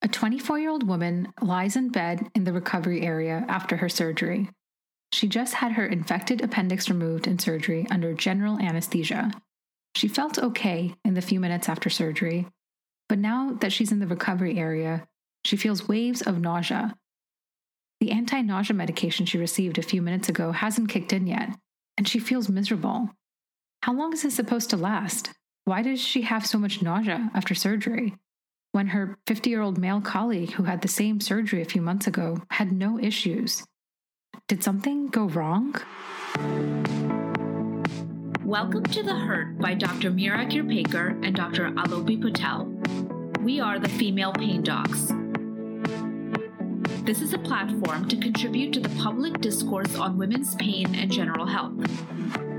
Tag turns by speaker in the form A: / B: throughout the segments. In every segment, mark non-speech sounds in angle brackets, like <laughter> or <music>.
A: A 24 year old woman lies in bed in the recovery area after her surgery. She just had her infected appendix removed in surgery under general anesthesia. She felt okay in the few minutes after surgery, but now that she's in the recovery area, she feels waves of nausea. The anti nausea medication she received a few minutes ago hasn't kicked in yet, and she feels miserable. How long is this supposed to last? Why does she have so much nausea after surgery? When her 50 year old male colleague who had the same surgery a few months ago had no issues. Did something go wrong?
B: Welcome to The Hurt by Dr. Mira Kirpaker and Dr. Alopi Patel. We are the Female Pain Docs. This is a platform to contribute to the public discourse on women's pain and general health.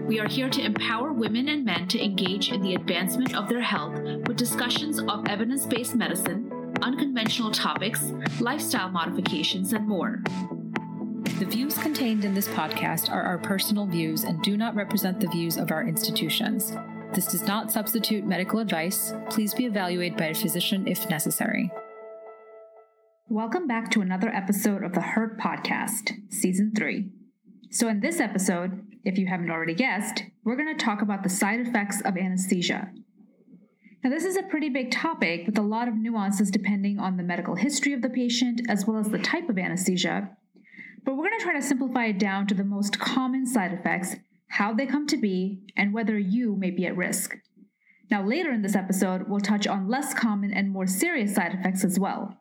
B: We are here to empower women and men to engage in the advancement of their health with discussions of evidence based medicine, unconventional topics, lifestyle modifications, and more.
A: The views contained in this podcast are our personal views and do not represent the views of our institutions. This does not substitute medical advice. Please be evaluated by a physician if necessary.
C: Welcome back to another episode of the Hurt Podcast, Season 3. So, in this episode, if you haven't already guessed, we're going to talk about the side effects of anesthesia. Now, this is a pretty big topic with a lot of nuances depending on the medical history of the patient as well as the type of anesthesia, but we're going to try to simplify it down to the most common side effects, how they come to be, and whether you may be at risk. Now, later in this episode, we'll touch on less common and more serious side effects as well.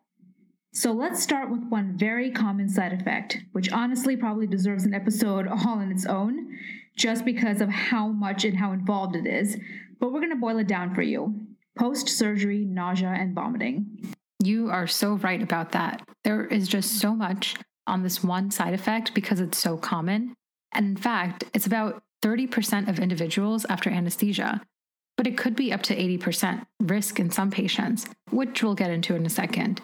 C: So let's start with one very common side effect, which honestly probably deserves an episode <laughs> all on its own, just because of how much and how involved it is. But we're going to boil it down for you post surgery nausea and vomiting.
A: You are so right about that. There is just so much on this one side effect because it's so common. And in fact, it's about 30% of individuals after anesthesia, but it could be up to 80% risk in some patients, which we'll get into in a second.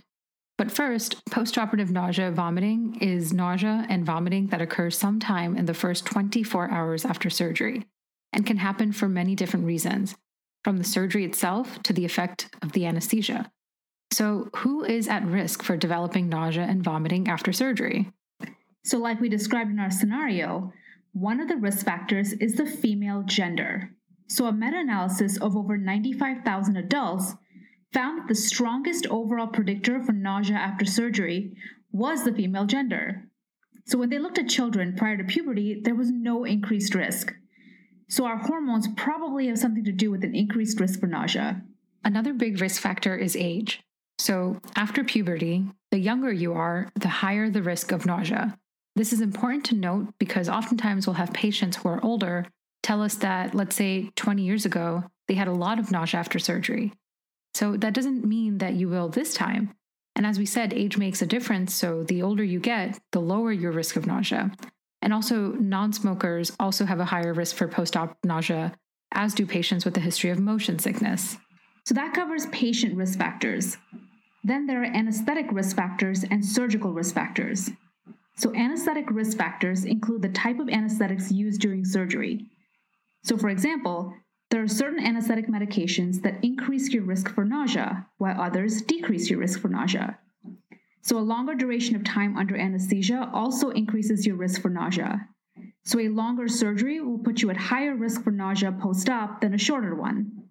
A: But first, postoperative nausea vomiting is nausea and vomiting that occurs sometime in the first 24 hours after surgery and can happen for many different reasons, from the surgery itself to the effect of the anesthesia. So, who is at risk for developing nausea and vomiting after surgery?
C: So, like we described in our scenario, one of the risk factors is the female gender. So, a meta analysis of over 95,000 adults found that the strongest overall predictor for nausea after surgery was the female gender. So when they looked at children prior to puberty, there was no increased risk. So our hormones probably have something to do with an increased risk for nausea.
A: Another big risk factor is age. So after puberty, the younger you are, the higher the risk of nausea. This is important to note because oftentimes we'll have patients who are older tell us that, let's say 20 years ago, they had a lot of nausea after surgery. So that doesn't mean that you will this time. And as we said, age makes a difference. So the older you get, the lower your risk of nausea. And also, non smokers also have a higher risk for post op nausea, as do patients with a history of motion sickness.
C: So that covers patient risk factors. Then there are anesthetic risk factors and surgical risk factors. So, anesthetic risk factors include the type of anesthetics used during surgery. So, for example, there are certain anesthetic medications that increase your risk for nausea, while others decrease your risk for nausea. So, a longer duration of time under anesthesia also increases your risk for nausea. So, a longer surgery will put you at higher risk for nausea post op than a shorter one.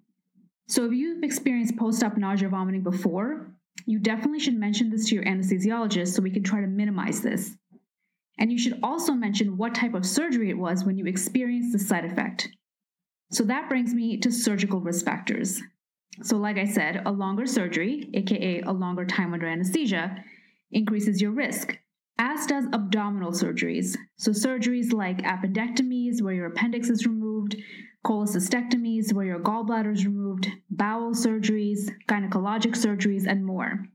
C: So, if you've experienced post op nausea vomiting before, you definitely should mention this to your anesthesiologist so we can try to minimize this. And you should also mention what type of surgery it was when you experienced the side effect. So that brings me to surgical risk factors. So, like I said, a longer surgery, aka a longer time under anesthesia, increases your risk, as does abdominal surgeries. So, surgeries like appendectomies, where your appendix is removed, cholecystectomies, where your gallbladder is removed, bowel surgeries, gynecologic surgeries, and more.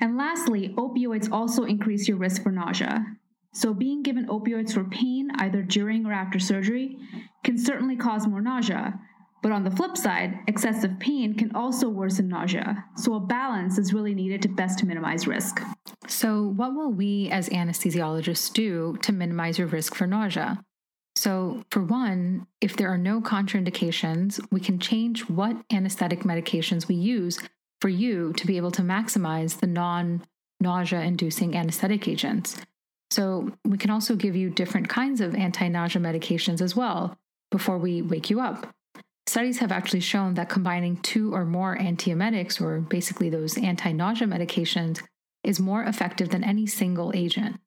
C: And lastly, opioids also increase your risk for nausea. So, being given opioids for pain, either during or after surgery, can certainly cause more nausea. But on the flip side, excessive pain can also worsen nausea. So, a balance is really needed to best minimize risk.
A: So, what will we as anesthesiologists do to minimize your risk for nausea? So, for one, if there are no contraindications, we can change what anesthetic medications we use for you to be able to maximize the non nausea inducing anesthetic agents. So, we can also give you different kinds of anti nausea medications as well before we wake you up. Studies have actually shown that combining two or more antiemetics, or basically those anti nausea medications, is more effective than any single agent.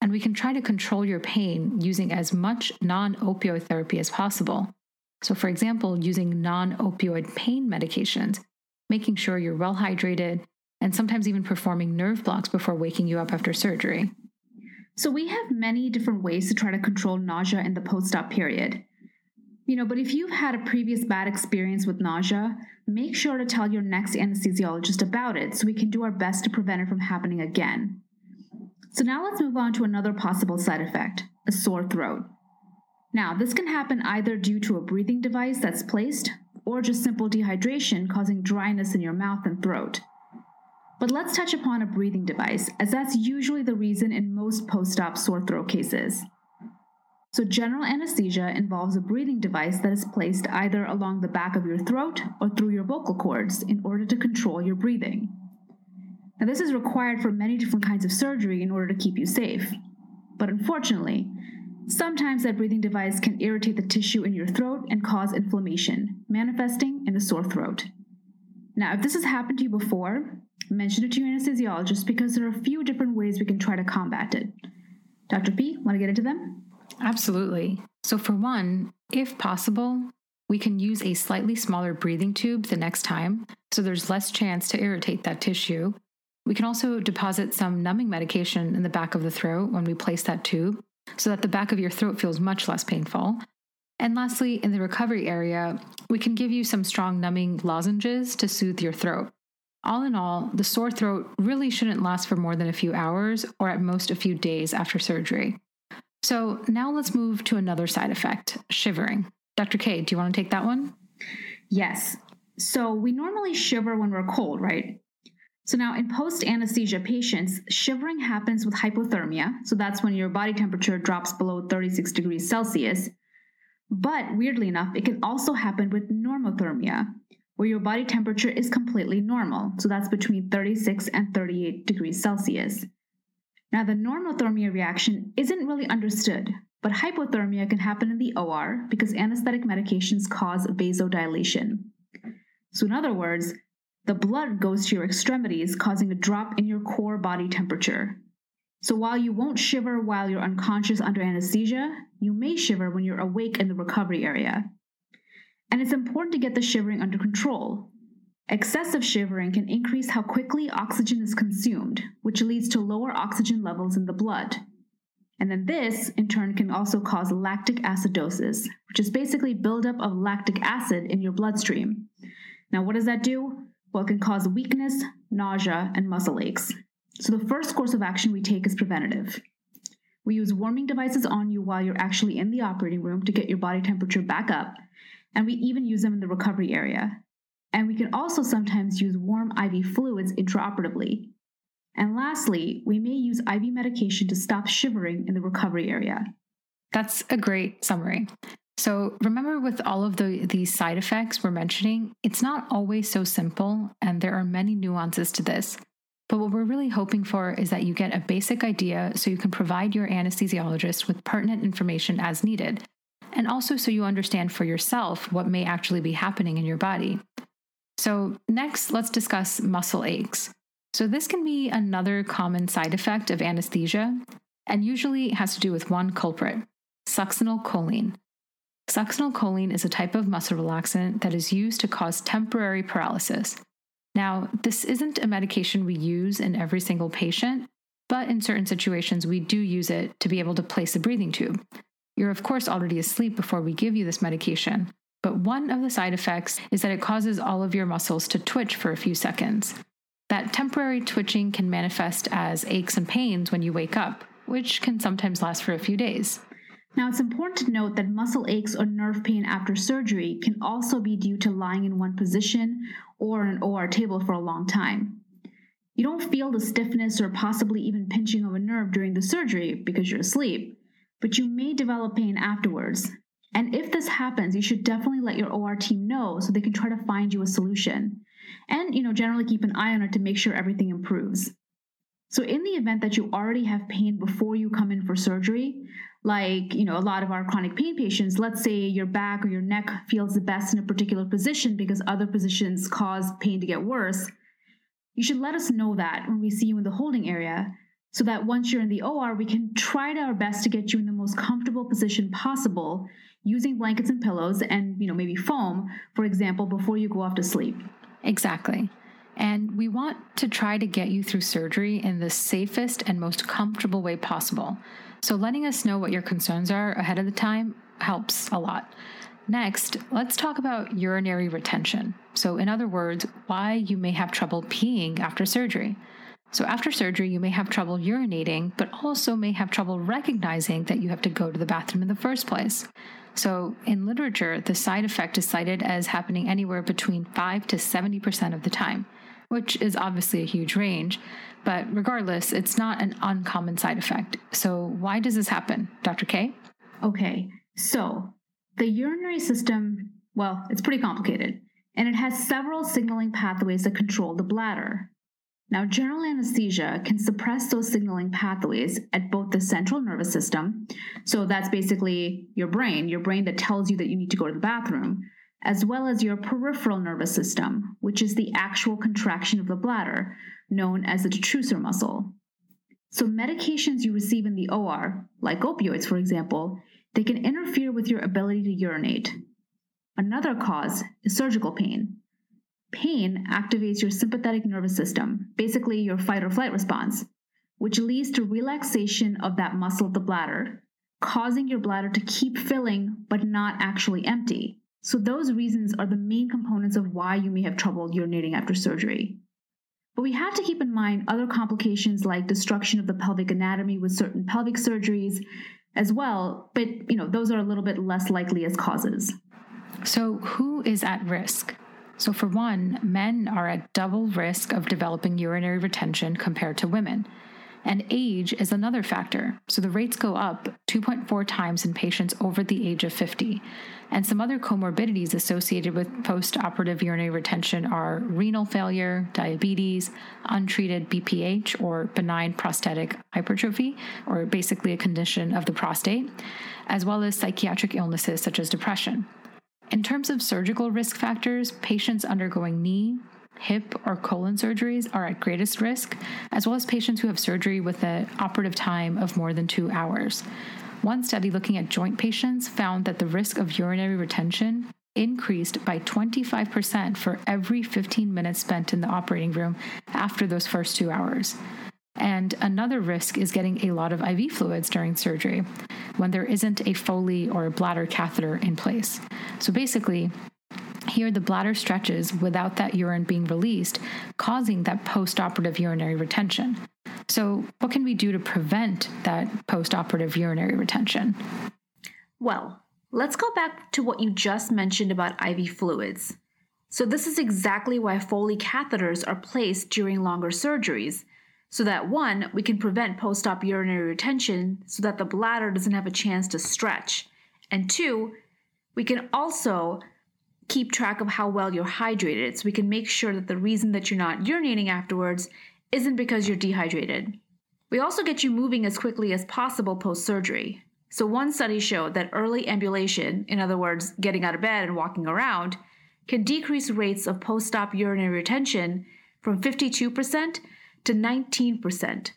A: And we can try to control your pain using as much non opioid therapy as possible. So, for example, using non opioid pain medications, making sure you're well hydrated, and sometimes even performing nerve blocks before waking you up after surgery.
C: So, we have many different ways to try to control nausea in the post op period. You know, but if you've had a previous bad experience with nausea, make sure to tell your next anesthesiologist about it so we can do our best to prevent it from happening again. So now let's move on to another possible side effect a sore throat. Now, this can happen either due to a breathing device that's placed or just simple dehydration causing dryness in your mouth and throat. But let's touch upon a breathing device, as that's usually the reason in most post op sore throat cases. So, general anesthesia involves a breathing device that is placed either along the back of your throat or through your vocal cords in order to control your breathing. Now, this is required for many different kinds of surgery in order to keep you safe. But unfortunately, sometimes that breathing device can irritate the tissue in your throat and cause inflammation, manifesting in a sore throat. Now, if this has happened to you before, mention it to your anesthesiologist because there are a few different ways we can try to combat it. Dr. P, want to get into them?
A: Absolutely. So, for one, if possible, we can use a slightly smaller breathing tube the next time so there's less chance to irritate that tissue. We can also deposit some numbing medication in the back of the throat when we place that tube so that the back of your throat feels much less painful. And lastly, in the recovery area, we can give you some strong numbing lozenges to soothe your throat. All in all, the sore throat really shouldn't last for more than a few hours or at most a few days after surgery. So now let's move to another side effect shivering. Dr. K, do you want to take that one?
C: Yes. So we normally shiver when we're cold, right? So now in post anesthesia patients, shivering happens with hypothermia. So that's when your body temperature drops below 36 degrees Celsius. But weirdly enough, it can also happen with normothermia, where your body temperature is completely normal. So that's between 36 and 38 degrees Celsius. Now, the normothermia reaction isn't really understood, but hypothermia can happen in the OR because anesthetic medications cause vasodilation. So, in other words, the blood goes to your extremities, causing a drop in your core body temperature. So, while you won't shiver while you're unconscious under anesthesia, you may shiver when you're awake in the recovery area. And it's important to get the shivering under control Excessive shivering can increase how quickly oxygen is consumed, which leads to lower oxygen levels in the blood. And then this, in turn, can also cause lactic acidosis, which is basically buildup of lactic acid in your bloodstream. Now, what does that do? Well, it can cause weakness, nausea, and muscle aches. So, the first course of action we take is preventative. We use warming devices on you while you're actually in the operating room to get your body temperature back up, and we even use them in the recovery area and we can also sometimes use warm IV fluids intraoperatively. And lastly, we may use IV medication to stop shivering in the recovery area.
A: That's a great summary. So, remember with all of the, these side effects we're mentioning, it's not always so simple, and there are many nuances to this. But what we're really hoping for is that you get a basic idea so you can provide your anesthesiologist with pertinent information as needed, and also so you understand for yourself what may actually be happening in your body. So, next, let's discuss muscle aches. So, this can be another common side effect of anesthesia and usually has to do with one culprit succinylcholine. Succinylcholine is a type of muscle relaxant that is used to cause temporary paralysis. Now, this isn't a medication we use in every single patient, but in certain situations, we do use it to be able to place a breathing tube. You're, of course, already asleep before we give you this medication, but one of the side effects is that it causes all of your muscles to twitch for a few seconds. That temporary twitching can manifest as aches and pains when you wake up, which can sometimes last for a few days.
C: Now, it's important to note that muscle aches or nerve pain after surgery can also be due to lying in one position or an OR table for a long time. You don't feel the stiffness or possibly even pinching of a nerve during the surgery because you're asleep, but you may develop pain afterwards, and if this happens, you should definitely let your OR team know so they can try to find you a solution. and you know generally keep an eye on it to make sure everything improves. So in the event that you already have pain before you come in for surgery, like you know a lot of our chronic pain patients, let's say your back or your neck feels the best in a particular position because other positions cause pain to get worse, you should let us know that when we see you in the holding area so that once you're in the OR, we can try our best to get you in the most comfortable position possible using blankets and pillows and you know maybe foam, for example, before you go off to sleep.
A: Exactly. And we want to try to get you through surgery in the safest and most comfortable way possible. So, letting us know what your concerns are ahead of the time helps a lot. Next, let's talk about urinary retention. So, in other words, why you may have trouble peeing after surgery. So, after surgery, you may have trouble urinating, but also may have trouble recognizing that you have to go to the bathroom in the first place. So, in literature, the side effect is cited as happening anywhere between 5 to 70% of the time which is obviously a huge range. But regardless, it's not an uncommon side effect. So, why does this happen, Dr. K?
C: Okay, so the urinary system, well, it's pretty complicated, and it has several signaling pathways that control the bladder. Now, general anesthesia can suppress those signaling pathways at both the central nervous system, so that's basically your brain, your brain that tells you that you need to go to the bathroom, as well as your peripheral nervous system, which is the actual contraction of the bladder, known as the detrusor muscle. So, medications you receive in the OR, like opioids, for example, they can interfere with your ability to urinate. Another cause is surgical pain. Pain activates your sympathetic nervous system, basically your fight or flight response, which leads to relaxation of that muscle of the bladder, causing your bladder to keep filling but not actually empty. So, those reasons are the main components of why you may have trouble urinating after surgery. But we have to keep in mind other complications like destruction of the pelvic anatomy with certain pelvic surgeries as well, but you know, those are a little bit less likely as causes.
A: So, who is at risk? So, for one, men are at double risk of developing urinary retention compared to women. And age is another factor. So the rates go up 2.4 times in patients over the age of 50. And some other comorbidities associated with post operative urinary retention are renal failure, diabetes, untreated BPH or benign prostatic hypertrophy, or basically a condition of the prostate, as well as psychiatric illnesses such as depression. In terms of surgical risk factors, patients undergoing knee, hip, or colon surgeries are at greatest risk, as well as patients who have surgery with an operative time of more than two hours. One study looking at joint patients found that the risk of urinary retention increased by 25% for every 15 minutes spent in the operating room after those first two hours. And another risk is getting a lot of IV fluids during surgery when there isn't a Foley or a bladder catheter in place. So basically, here, the bladder stretches without that urine being released, causing that post operative urinary retention. So, what can we do to prevent that post operative urinary retention?
B: Well, let's go back to what you just mentioned about IV fluids. So, this is exactly why Foley catheters are placed during longer surgeries, so that one, we can prevent post op urinary retention so that the bladder doesn't have a chance to stretch, and two, we can also keep track of how well you're hydrated so we can make sure that the reason that you're not urinating afterwards isn't because you're dehydrated. We also get you moving as quickly as possible post surgery. So, one study showed that early ambulation, in other words, getting out of bed and walking around, can decrease rates of post op urinary retention from 52% to 19%.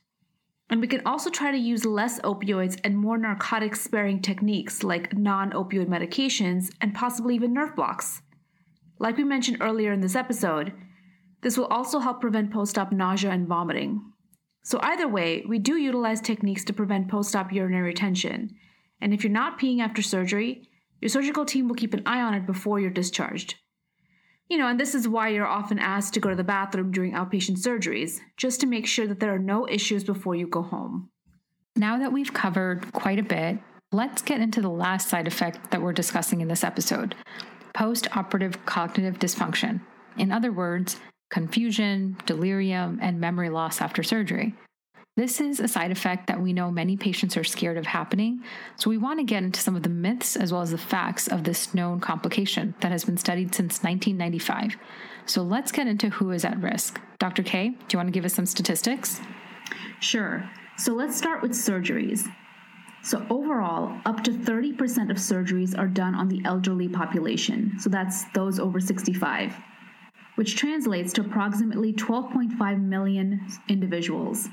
B: And we can also try to use less opioids and more narcotic sparing techniques like non opioid medications and possibly even nerve blocks. Like we mentioned earlier in this episode, this will also help prevent post op nausea and vomiting. So, either way, we do utilize techniques to prevent post op urinary retention. And if you're not peeing after surgery, your surgical team will keep an eye on it before you're discharged. You know, and this is why you're often asked to go to the bathroom during outpatient surgeries, just to make sure that there are no issues before you go home.
A: Now that we've covered quite a bit, let's get into the last side effect that we're discussing in this episode post operative cognitive dysfunction. In other words, confusion, delirium, and memory loss after surgery. This is a side effect that we know many patients are scared of happening, so we want to get into some of the myths as well as the facts of this known complication that has been studied since 1995. So let's get into who is at risk. Dr. K, do you want to give us some statistics?
C: Sure. So let's start with surgeries. So, overall, up to 30% of surgeries are done on the elderly population. So, that's those over 65, which translates to approximately 12.5 million individuals.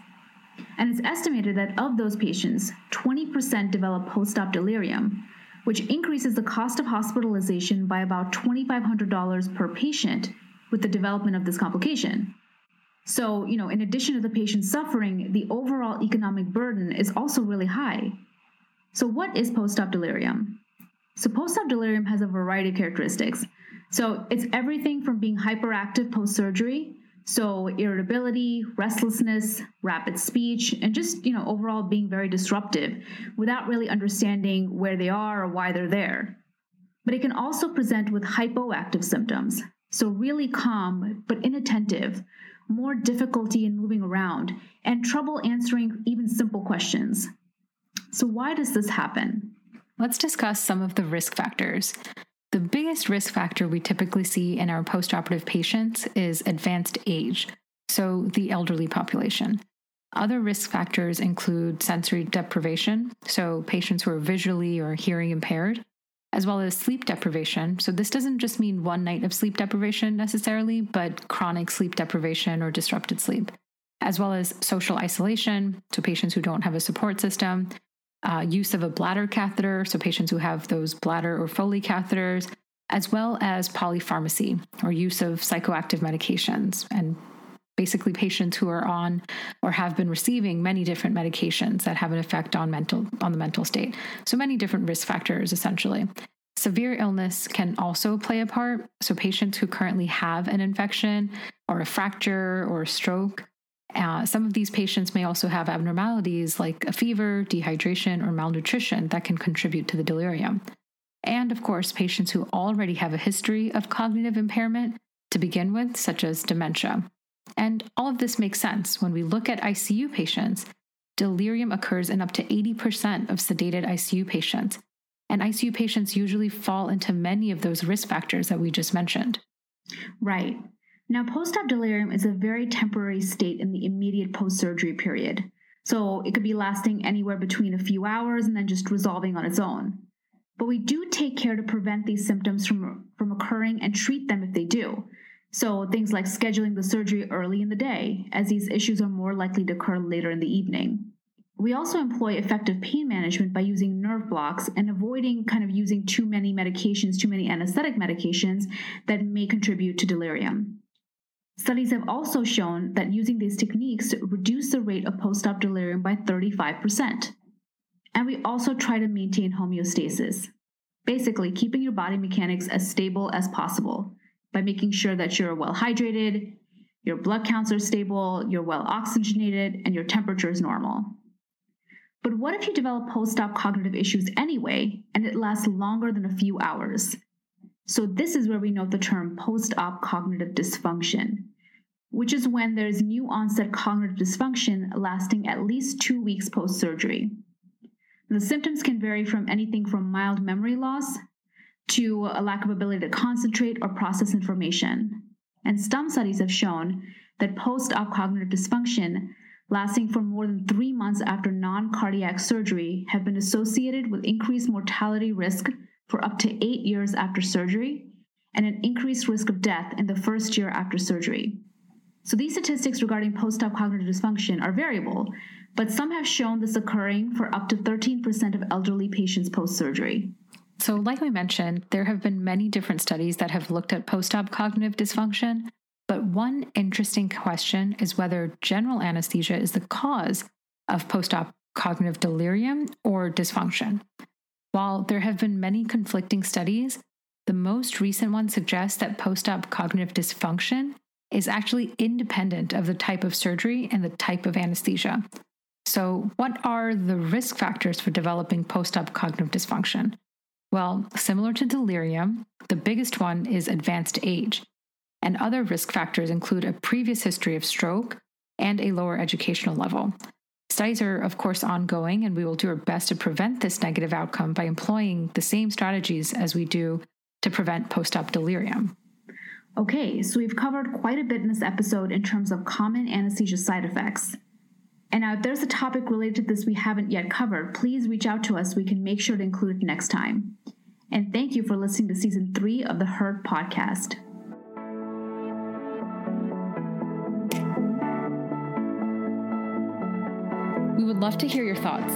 C: And it's estimated that of those patients, 20% develop post op delirium, which increases the cost of hospitalization by about $2,500 per patient with the development of this complication. So, you know, in addition to the patient suffering, the overall economic burden is also really high. So, what is post op delirium? So, post op delirium has a variety of characteristics. So, it's everything from being hyperactive post surgery, so irritability, restlessness, rapid speech, and just, you know, overall being very disruptive without really understanding where they are or why they're there. But it can also present with hypoactive symptoms, so really calm but inattentive, more difficulty in moving around, and trouble answering even simple questions. So, why does this happen?
A: Let's discuss some of the risk factors. The biggest risk factor we typically see in our postoperative patients is advanced age, so the elderly population. Other risk factors include sensory deprivation, so patients who are visually or hearing impaired, as well as sleep deprivation. So, this doesn't just mean one night of sleep deprivation necessarily, but chronic sleep deprivation or disrupted sleep, as well as social isolation, so patients who don't have a support system, uh, use of a bladder catheter, so patients who have those bladder or Foley catheters, as well as polypharmacy or use of psychoactive medications. And basically patients who are on or have been receiving many different medications that have an effect on mental on the mental state. So many different risk factors essentially. Severe illness can also play a part. So patients who currently have an infection or a fracture or a stroke uh, some of these patients may also have abnormalities like a fever, dehydration, or malnutrition that can contribute to the delirium. And of course, patients who already have a history of cognitive impairment to begin with, such as dementia. And all of this makes sense. When we look at ICU patients, delirium occurs in up to 80% of sedated ICU patients. And ICU patients usually fall into many of those risk factors that we just mentioned.
C: Right. Now, post op delirium is a very temporary state in the immediate post surgery period. So it could be lasting anywhere between a few hours and then just resolving on its own. But we do take care to prevent these symptoms from, from occurring and treat them if they do. So things like scheduling the surgery early in the day, as these issues are more likely to occur later in the evening. We also employ effective pain management by using nerve blocks and avoiding kind of using too many medications, too many anesthetic medications that may contribute to delirium. Studies have also shown that using these techniques reduce the rate of post op delirium by 35%. And we also try to maintain homeostasis, basically, keeping your body mechanics as stable as possible by making sure that you're well hydrated, your blood counts are stable, you're well oxygenated, and your temperature is normal. But what if you develop post op cognitive issues anyway and it lasts longer than a few hours? So, this is where we note the term post op cognitive dysfunction, which is when there's new onset cognitive dysfunction lasting at least two weeks post surgery. The symptoms can vary from anything from mild memory loss to a lack of ability to concentrate or process information. And some studies have shown that post op cognitive dysfunction lasting for more than three months after non cardiac surgery have been associated with increased mortality risk for up to eight years after surgery and an increased risk of death in the first year after surgery. So, these statistics regarding post op cognitive dysfunction are variable, but some have shown this occurring for up to 13% of elderly patients post surgery.
A: So, like we mentioned, there have been many different studies that have looked at post op cognitive dysfunction, but one interesting question is whether general anesthesia is the cause of post op cognitive delirium or dysfunction. While there have been many conflicting studies, the most recent one suggests that post op cognitive dysfunction is actually independent of the type of surgery and the type of anesthesia. So, what are the risk factors for developing post op cognitive dysfunction? Well, similar to delirium, the biggest one is advanced age. And other risk factors include a previous history of stroke and a lower educational level. Studies are, of course, ongoing, and we will do our best to prevent this negative outcome by employing the same strategies as we do to prevent post op delirium.
C: Okay, so we've covered quite a bit in this episode in terms of common anesthesia side effects. And now, if there's a topic related to this we haven't yet covered, please reach out to us. We can make sure to include it next time. And thank you for listening to season three of the Hurt Podcast.
A: Would love to hear your thoughts.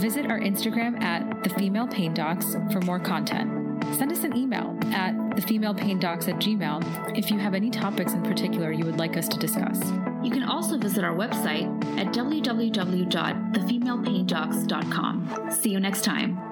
A: Visit our Instagram at the Female Pain Docs for more content. Send us an email at thefemalepaindocs at gmail if you have any topics in particular you would like us to discuss.
B: You can also visit our website at www.thefemalepaindocs.com. See you next time.